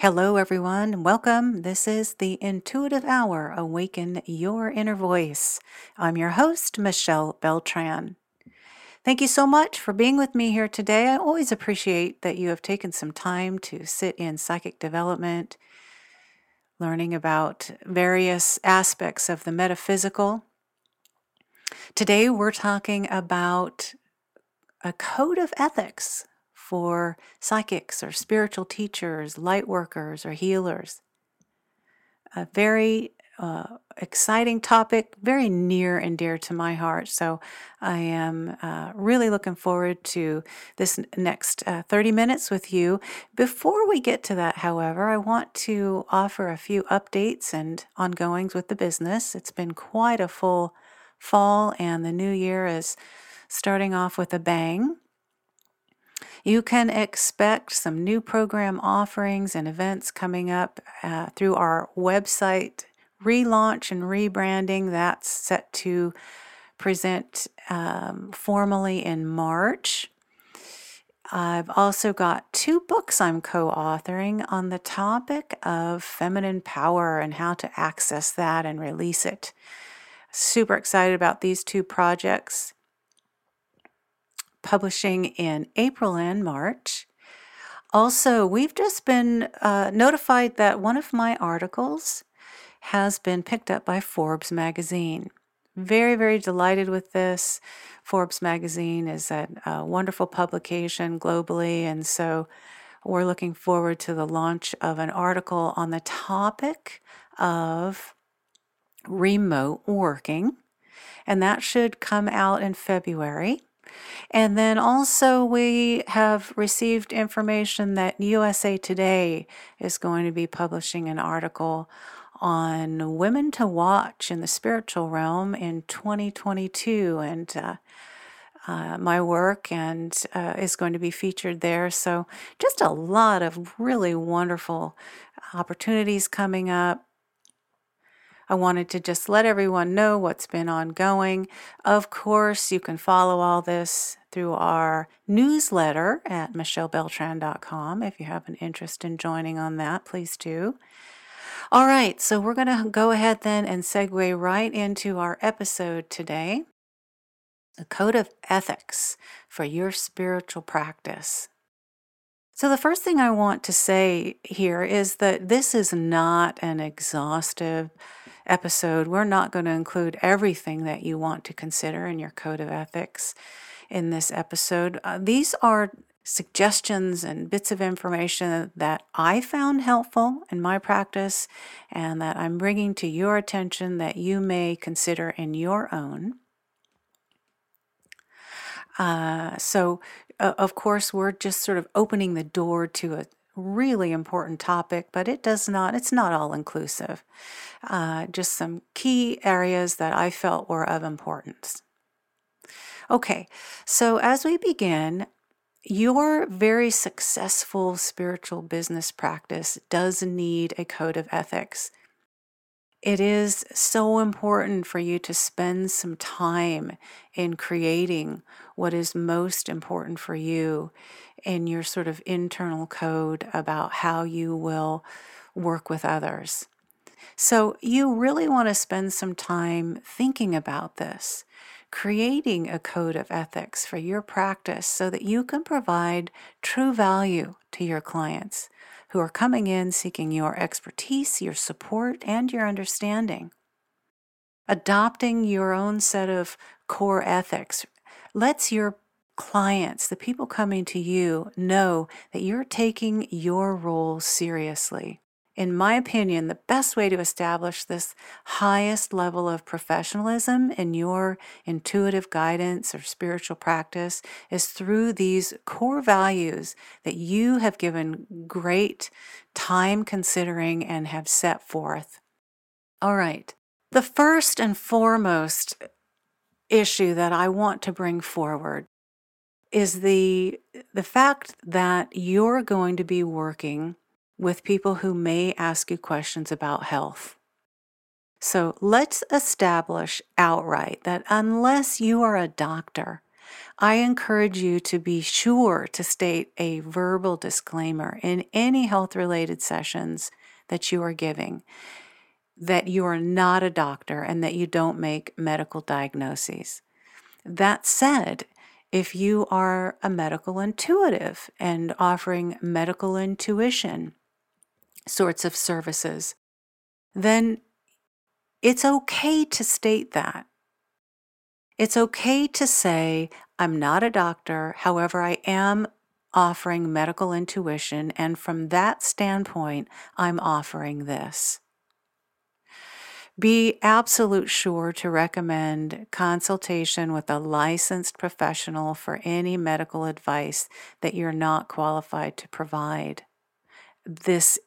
Hello, everyone. Welcome. This is the Intuitive Hour Awaken Your Inner Voice. I'm your host, Michelle Beltran. Thank you so much for being with me here today. I always appreciate that you have taken some time to sit in psychic development, learning about various aspects of the metaphysical. Today, we're talking about a code of ethics for psychics or spiritual teachers, light workers, or healers. A very uh, exciting topic, very near and dear to my heart. So I am uh, really looking forward to this next uh, 30 minutes with you. Before we get to that, however, I want to offer a few updates and ongoings with the business. It's been quite a full fall, and the new year is starting off with a bang. You can expect some new program offerings and events coming up uh, through our website relaunch and rebranding. That's set to present um, formally in March. I've also got two books I'm co authoring on the topic of feminine power and how to access that and release it. Super excited about these two projects publishing in April and March. Also, we've just been uh, notified that one of my articles has been picked up by Forbes magazine. Very, very delighted with this. Forbes magazine is a, a wonderful publication globally, and so we're looking forward to the launch of an article on the topic of remote working, and that should come out in February. And then also, we have received information that USA Today is going to be publishing an article on women to watch in the spiritual realm in 2022. And uh, uh, my work and uh, is going to be featured there. So, just a lot of really wonderful opportunities coming up. I wanted to just let everyone know what's been ongoing. Of course, you can follow all this through our newsletter at michellebeltran.com. If you have an interest in joining on that, please do. All right, so we're going to go ahead then and segue right into our episode today a code of ethics for your spiritual practice. So, the first thing I want to say here is that this is not an exhaustive episode, we're not going to include everything that you want to consider in your code of ethics in this episode. Uh, these are suggestions and bits of information that I found helpful in my practice and that I'm bringing to your attention that you may consider in your own. Uh, so, uh, of course, we're just sort of opening the door to a really important topic, but it does not, it's not all inclusive. Uh, just some key areas that I felt were of importance. Okay, so as we begin, your very successful spiritual business practice does need a code of ethics. It is so important for you to spend some time in creating what is most important for you in your sort of internal code about how you will work with others. So, you really want to spend some time thinking about this, creating a code of ethics for your practice so that you can provide true value to your clients who are coming in seeking your expertise, your support, and your understanding. Adopting your own set of core ethics lets your clients, the people coming to you, know that you're taking your role seriously. In my opinion, the best way to establish this highest level of professionalism in your intuitive guidance or spiritual practice is through these core values that you have given great time considering and have set forth. All right. The first and foremost issue that I want to bring forward is the the fact that you're going to be working with people who may ask you questions about health. So let's establish outright that unless you are a doctor, I encourage you to be sure to state a verbal disclaimer in any health related sessions that you are giving that you are not a doctor and that you don't make medical diagnoses. That said, if you are a medical intuitive and offering medical intuition sorts of services, then it's okay to state that. It's okay to say, I'm not a doctor, however, I am offering medical intuition, and from that standpoint, I'm offering this. Be absolute sure to recommend consultation with a licensed professional for any medical advice that you're not qualified to provide. This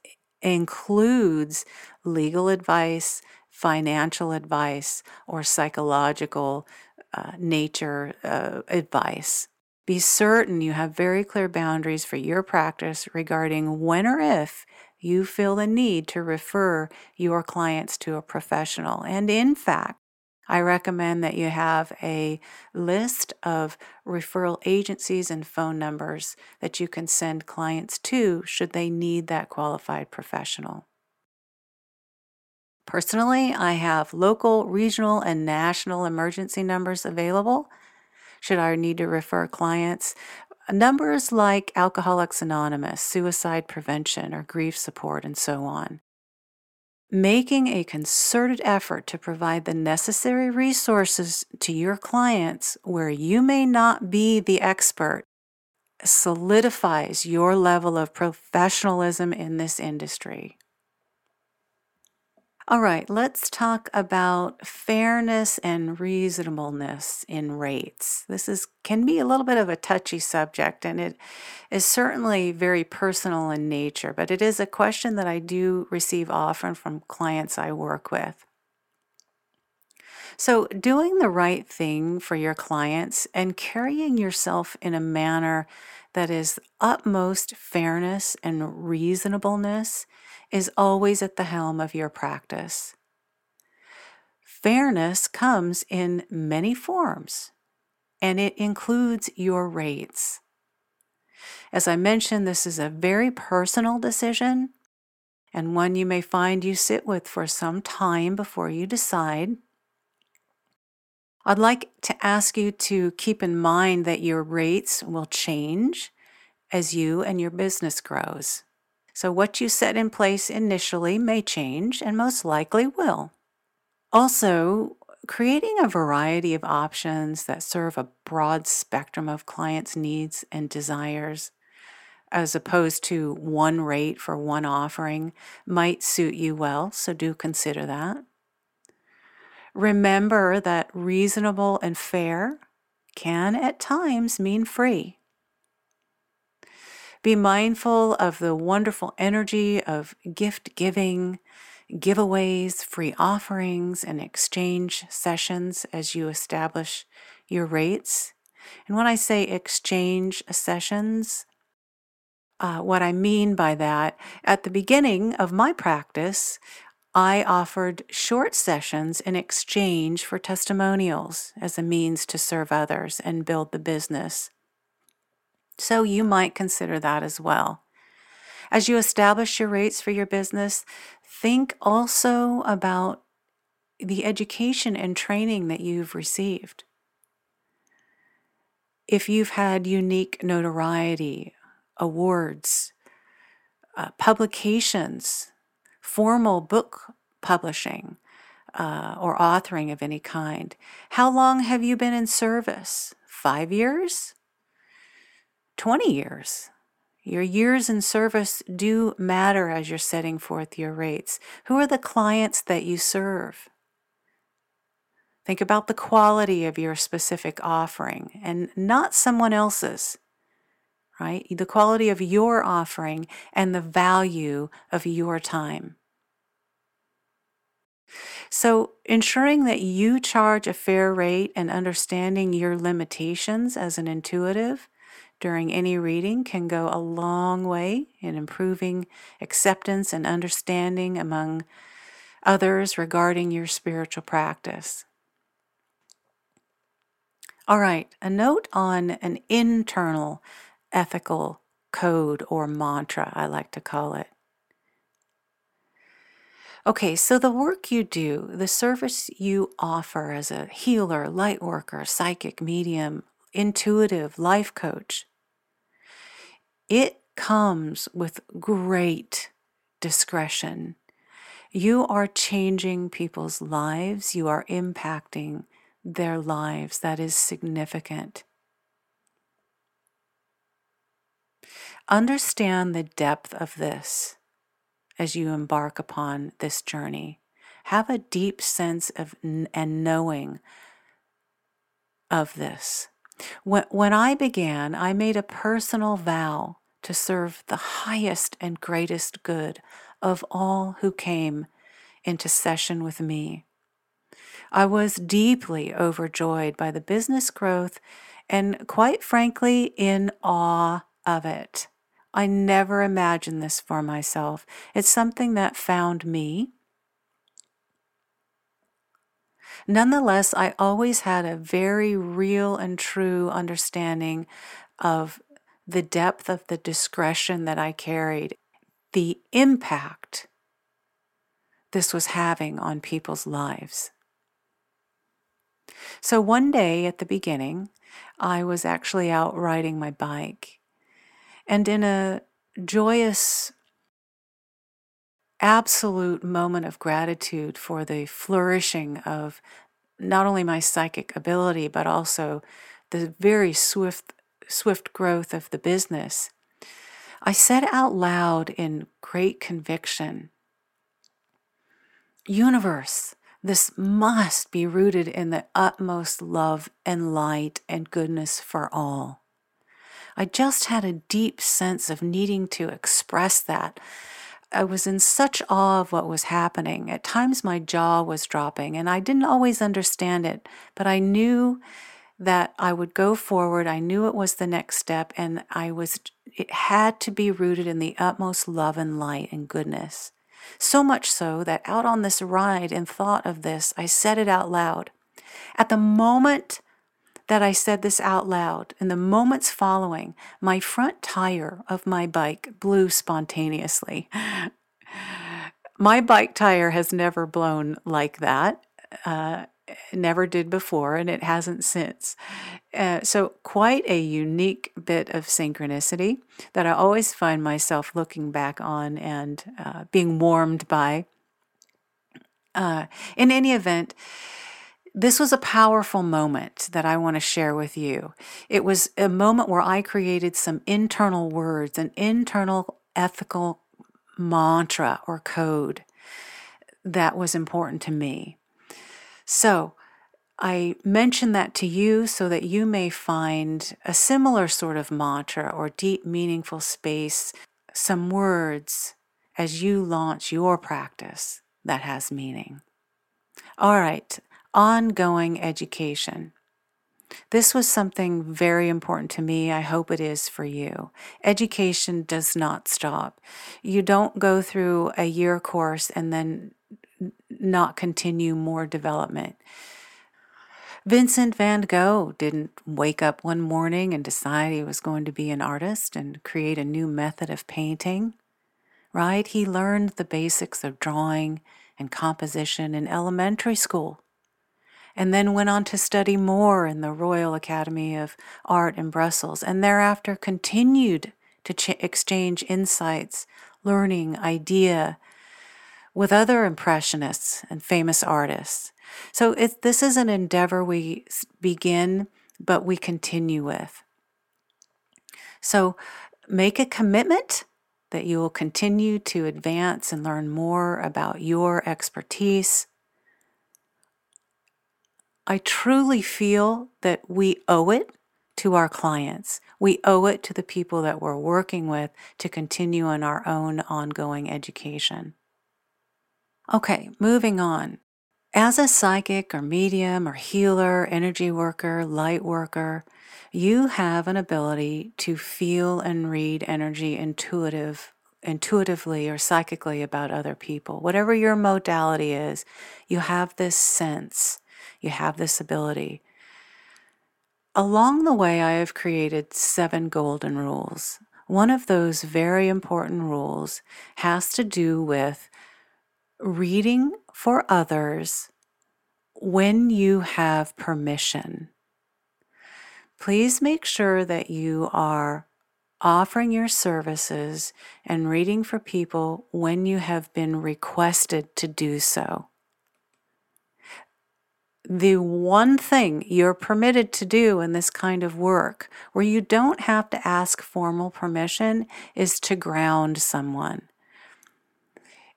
includes legal advice, financial advice, or psychological uh, nature uh, advice. Be certain you have very clear boundaries for your practice regarding when or if you feel the need to refer your clients to a professional. And in fact, I recommend that you have a list of referral agencies and phone numbers that you can send clients to should they need that qualified professional. Personally, I have local, regional, and national emergency numbers available should I need to refer clients numbers like Alcoholics Anonymous, suicide prevention, or grief support, and so on. Making a concerted effort to provide the necessary resources to your clients where you may not be the expert solidifies your level of professionalism in this industry. All right, let's talk about fairness and reasonableness in rates. This is can be a little bit of a touchy subject and it is certainly very personal in nature, but it is a question that I do receive often from clients I work with. So, doing the right thing for your clients and carrying yourself in a manner that is utmost fairness and reasonableness is always at the helm of your practice. Fairness comes in many forms, and it includes your rates. As I mentioned, this is a very personal decision and one you may find you sit with for some time before you decide. I'd like to ask you to keep in mind that your rates will change as you and your business grows. So, what you set in place initially may change and most likely will. Also, creating a variety of options that serve a broad spectrum of clients' needs and desires, as opposed to one rate for one offering, might suit you well, so do consider that. Remember that reasonable and fair can at times mean free. Be mindful of the wonderful energy of gift giving, giveaways, free offerings, and exchange sessions as you establish your rates. And when I say exchange sessions, uh, what I mean by that, at the beginning of my practice, I offered short sessions in exchange for testimonials as a means to serve others and build the business. So you might consider that as well. As you establish your rates for your business, think also about the education and training that you've received. If you've had unique notoriety, awards, uh, publications, formal book publishing, uh, or authoring of any kind, how long have you been in service? Five years? 20 years. Your years in service do matter as you're setting forth your rates. Who are the clients that you serve? Think about the quality of your specific offering and not someone else's, right? The quality of your offering and the value of your time. So, ensuring that you charge a fair rate and understanding your limitations as an intuitive during any reading can go a long way in improving acceptance and understanding among others regarding your spiritual practice. All right, a note on an internal ethical code or mantra, I like to call it. Okay, so the work you do, the service you offer as a healer, light worker, psychic, medium, intuitive, life coach, it comes with great discretion. You are changing people's lives, you are impacting their lives. That is significant. Understand the depth of this as you embark upon this journey. Have a deep sense of and knowing of this. When, when I began, I made a personal vow to serve the highest and greatest good of all who came into session with me. I was deeply overjoyed by the business growth and, quite frankly, in awe of it. I never imagined this for myself. It's something that found me. Nonetheless, I always had a very real and true understanding of the depth of the discretion that I carried, the impact this was having on people's lives. So one day at the beginning, I was actually out riding my bike and in a joyous, absolute moment of gratitude for the flourishing of not only my psychic ability, but also the very swift, swift growth of the business, I said out loud in great conviction Universe, this must be rooted in the utmost love and light and goodness for all. I just had a deep sense of needing to express that. I was in such awe of what was happening. At times, my jaw was dropping, and I didn't always understand it, but I knew that I would go forward. I knew it was the next step, and I was, it had to be rooted in the utmost love and light and goodness. So much so that out on this ride and thought of this, I said it out loud. At the moment that I said this out loud. In the moments following, my front tire of my bike blew spontaneously. my bike tire has never blown like that. Uh, never did before, and it hasn't since. Uh, so, quite a unique bit of synchronicity that I always find myself looking back on and uh, being warmed by. Uh, in any event, this was a powerful moment that I want to share with you. It was a moment where I created some internal words, an internal ethical mantra or code that was important to me. So, I mention that to you so that you may find a similar sort of mantra or deep, meaningful space, some words as you launch your practice that has meaning. All right, ongoing education. This was something very important to me. I hope it is for you. Education does not stop. You don't go through a year course and then not continue more development. Vincent van Gogh didn't wake up one morning and decide he was going to be an artist and create a new method of painting, right? He learned the basics of drawing and composition in elementary school and then went on to study more in the Royal Academy of Art in Brussels, and thereafter continued to ch- exchange insights, learning, idea with other impressionists and famous artists. So it, this is an endeavor we begin, but we continue with. So make a commitment that you will continue to advance and learn more about your expertise I truly feel that we owe it to our clients. We owe it to the people that we're working with to continue on our own ongoing education. Okay, moving on. As a psychic or medium or healer, energy worker, light worker, you have an ability to feel and read energy intuitive intuitively or psychically about other people. Whatever your modality is, you have this sense, you have this ability. Along the way, I have created seven golden rules. One of those very important rules has to do with reading for others when you have permission. Please make sure that you are offering your services and reading for people when you have been requested to do so the one thing you're permitted to do in this kind of work, where you don't have to ask formal permission, is to ground someone.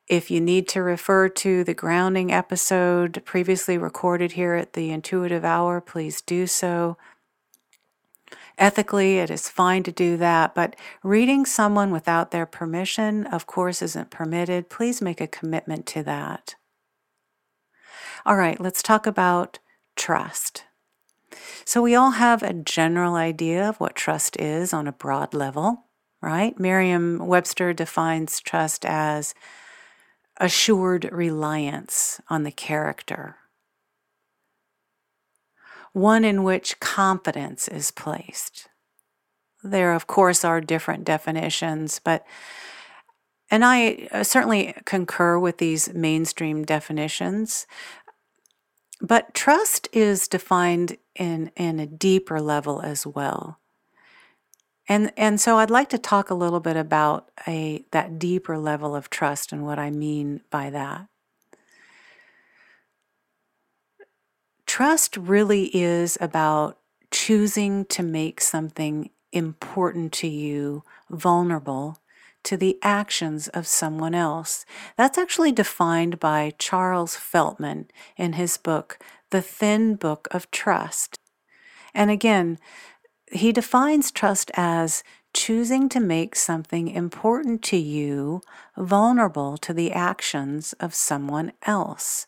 If you need to refer to the grounding episode previously recorded here at the Intuitive Hour, please do so. Ethically, it is fine to do that, but reading someone without their permission, of course, isn't permitted. Please make a commitment to that. All right, let's talk about trust. So, we all have a general idea of what trust is on a broad level, right? Merriam Webster defines trust as assured reliance on the character, one in which confidence is placed. There, of course, are different definitions, but and I uh, certainly concur with these mainstream definitions. But trust is defined in, in a deeper level as well. And, and so I'd like to talk a little bit about a, that deeper level of trust and what I mean by that. Trust really is about choosing to make something important to you vulnerable to the actions of someone else. That's actually defined by Charles Feltman in his book, The Thin Book of Trust. And again, he defines trust as choosing to make something important to you vulnerable to the actions of someone else.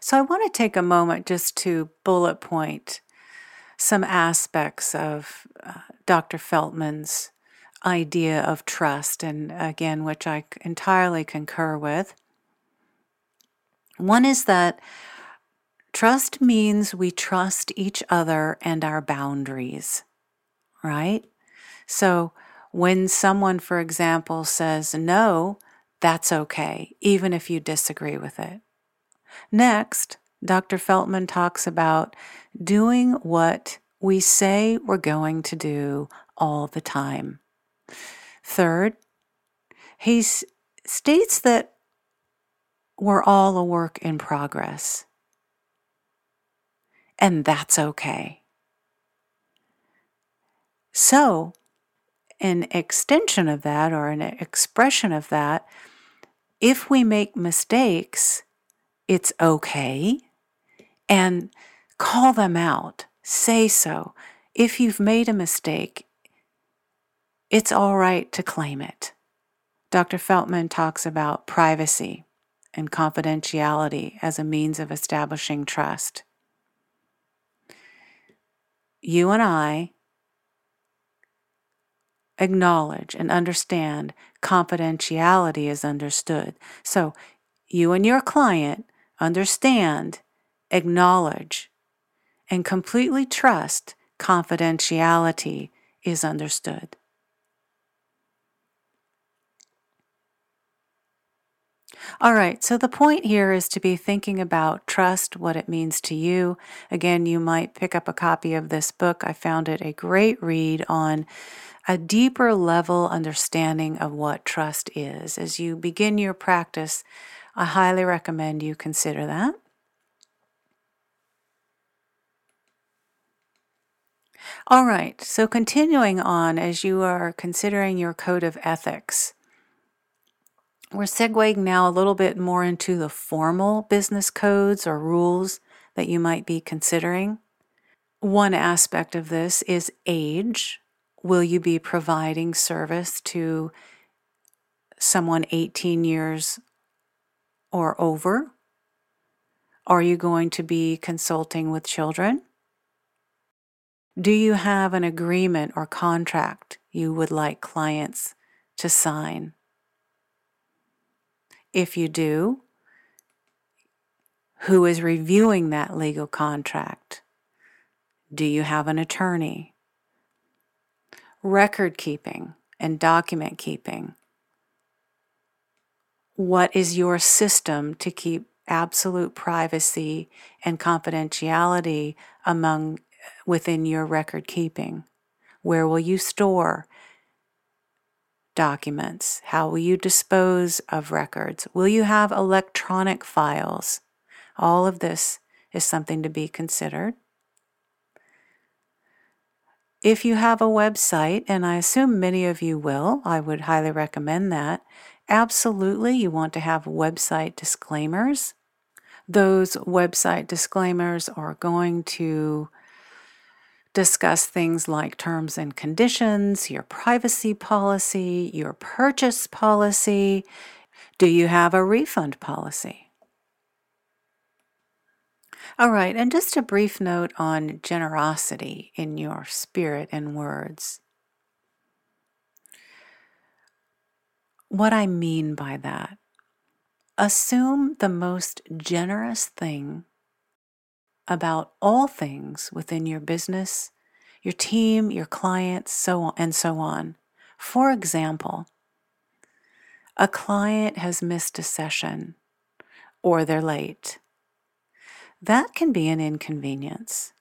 So, I want to take a moment just to bullet point some aspects of uh, Dr. Feltman's idea of trust, and again, which I entirely concur with. One is that trust means we trust each other and our boundaries, right? So when someone, for example, says no, that's okay, even if you disagree with it. Next, Dr. Feltman talks about doing what we say we're going to do all the time. Third, he states that we're all a work in progress, and that's okay. So, an extension of that or an expression of that, if we make mistakes, it's okay and call them out. Say so. If you've made a mistake, it's all right to claim it. Dr. Feltman talks about privacy and confidentiality as a means of establishing trust. You and I acknowledge and understand confidentiality is understood. So you and your client understand acknowledge, and completely trust confidentiality is understood. All right, so the point here is to be thinking about trust, what it means to you. Again, you might pick up a copy of this book. I found it a great read on a deeper level understanding of what trust is. As you begin your practice, I highly recommend you consider that. All right, so continuing on as you are considering your code of ethics, we're segueing now a little bit more into the formal business codes or rules that you might be considering. One aspect of this is age. Will you be providing service to someone 18 years or over? Are you going to be consulting with children? Do you have an agreement or contract you would like clients to sign? If you do, who is reviewing that legal contract? Do you have an attorney? Record keeping and document keeping. What is your system to keep absolute privacy and confidentiality among within your record keeping? Where will you store documents? How will you dispose of records? Will you have electronic files? All of this is something to be considered. If you have a website, and I assume many of you will, I would highly recommend that. Absolutely, you want to have website disclaimers. Those website disclaimers are going to discuss things like terms and conditions, your privacy policy, your purchase policy. Do you have a refund policy? All right, and just a brief note on generosity in your spirit and words. What I mean by that, assume the most generous thing about all things within your business, your team, your clients, so on and so on. For example, a client has missed a session or they're late. That can be an inconvenience.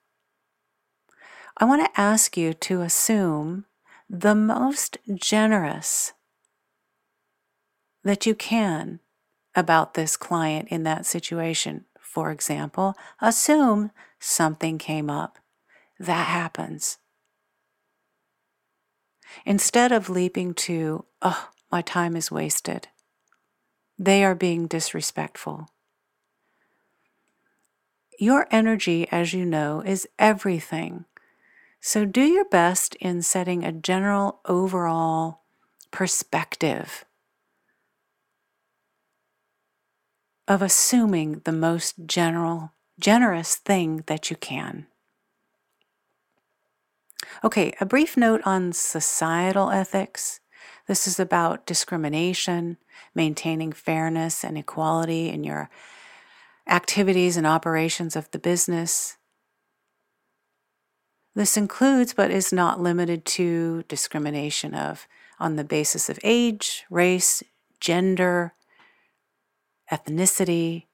I want to ask you to assume the most generous that you can about this client in that situation. For example, assume something came up. That happens. Instead of leaping to, oh, my time is wasted, they are being disrespectful. Your energy, as you know, is everything. So do your best in setting a general overall perspective of assuming the most general, generous thing that you can. Okay, a brief note on societal ethics. This is about discrimination, maintaining fairness and equality in your activities and operations of the business. This includes, but is not limited to, discrimination of on the basis of age, race, gender, ethnicity,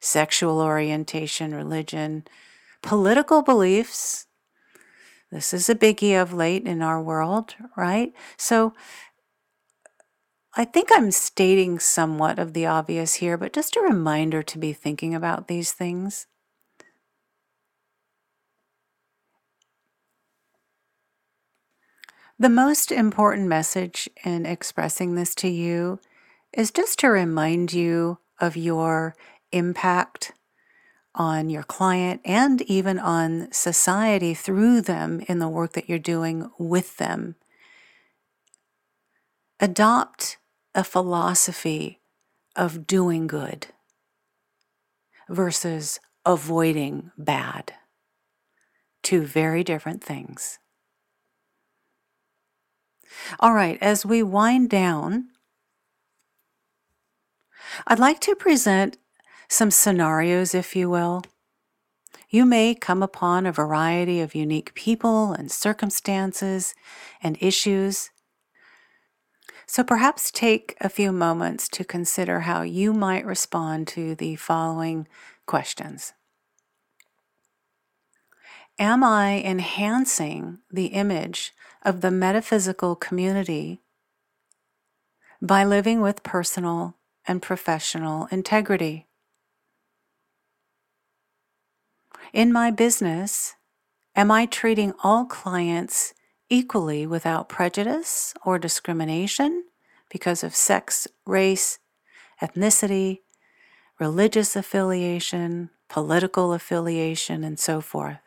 sexual orientation, religion, political beliefs. This is a biggie of late in our world, right? So I think I'm stating somewhat of the obvious here, but just a reminder to be thinking about these things. The most important message in expressing this to you is just to remind you of your impact on your client and even on society through them in the work that you're doing with them. Adopt a philosophy of doing good versus avoiding bad. Two very different things. All right, as we wind down, I'd like to present some scenarios, if you will. You may come upon a variety of unique people and circumstances and issues. So perhaps take a few moments to consider how you might respond to the following questions. Am I enhancing the image of the metaphysical community by living with personal and professional integrity. In my business, am I treating all clients equally without prejudice or discrimination because of sex, race, ethnicity, religious affiliation, political affiliation, and so forth?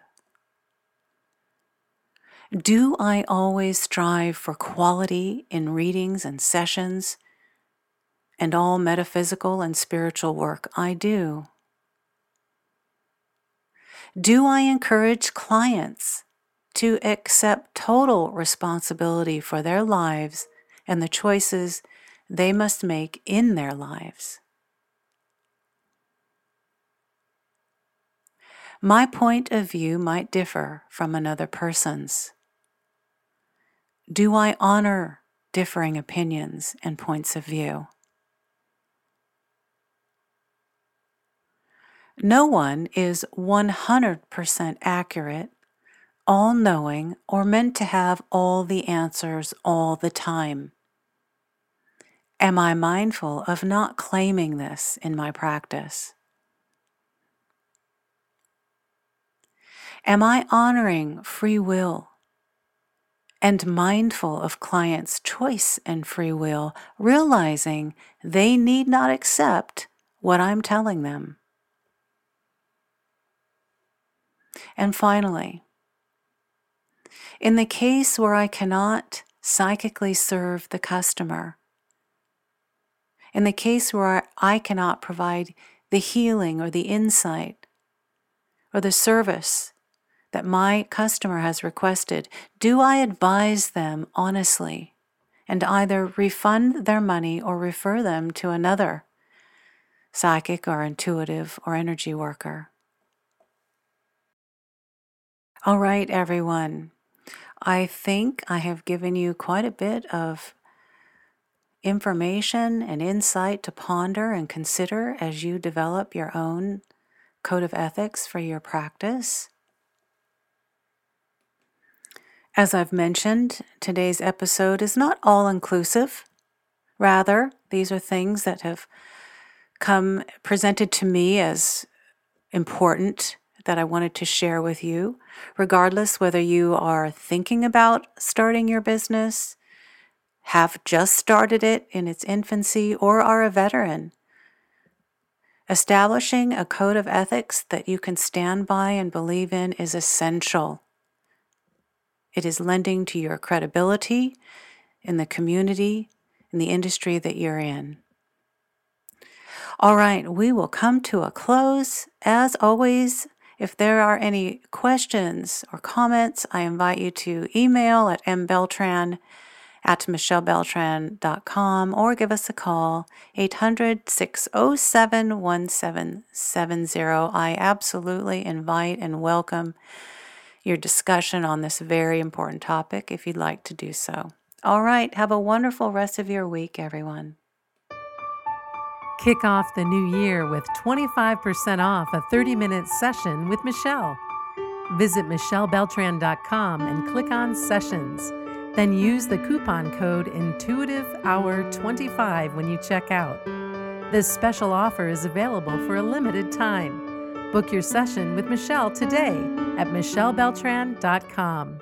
Do I always strive for quality in readings and sessions and all metaphysical and spiritual work I do? Do I encourage clients to accept total responsibility for their lives and the choices they must make in their lives? My point of view might differ from another person's. Do I honor differing opinions and points of view? No one is 100% accurate, all knowing, or meant to have all the answers all the time. Am I mindful of not claiming this in my practice? Am I honoring free will and mindful of clients' choice and free will, realizing they need not accept what I'm telling them? And finally, in the case where I cannot psychically serve the customer, in the case where I cannot provide the healing or the insight or the service that my customer has requested, do I advise them honestly and either refund their money or refer them to another psychic or intuitive or energy worker? All right, everyone. I think I have given you quite a bit of information and insight to ponder and consider as you develop your own code of ethics for your practice. As I've mentioned, today's episode is not all inclusive. Rather, these are things that have come presented to me as important that I wanted to share with you, regardless whether you are thinking about starting your business, have just started it in its infancy, or are a veteran. Establishing a code of ethics that you can stand by and believe in is essential. It is lending to your credibility in the community, in the industry that you're in. All right, we will come to a close. As always, if there are any questions or comments, I invite you to email at mbeltran at michellebeltran.com or give us a call 800 607 1770. I absolutely invite and welcome your discussion on this very important topic if you'd like to do so. All right, have a wonderful rest of your week, everyone. Kick off the new year with 25% off a 30 minute session with Michelle. Visit michellebeltran.com and click on Sessions. Then use the coupon code IntuitiveHour25 when you check out. This special offer is available for a limited time. Book your session with Michelle today at michellebeltran.com.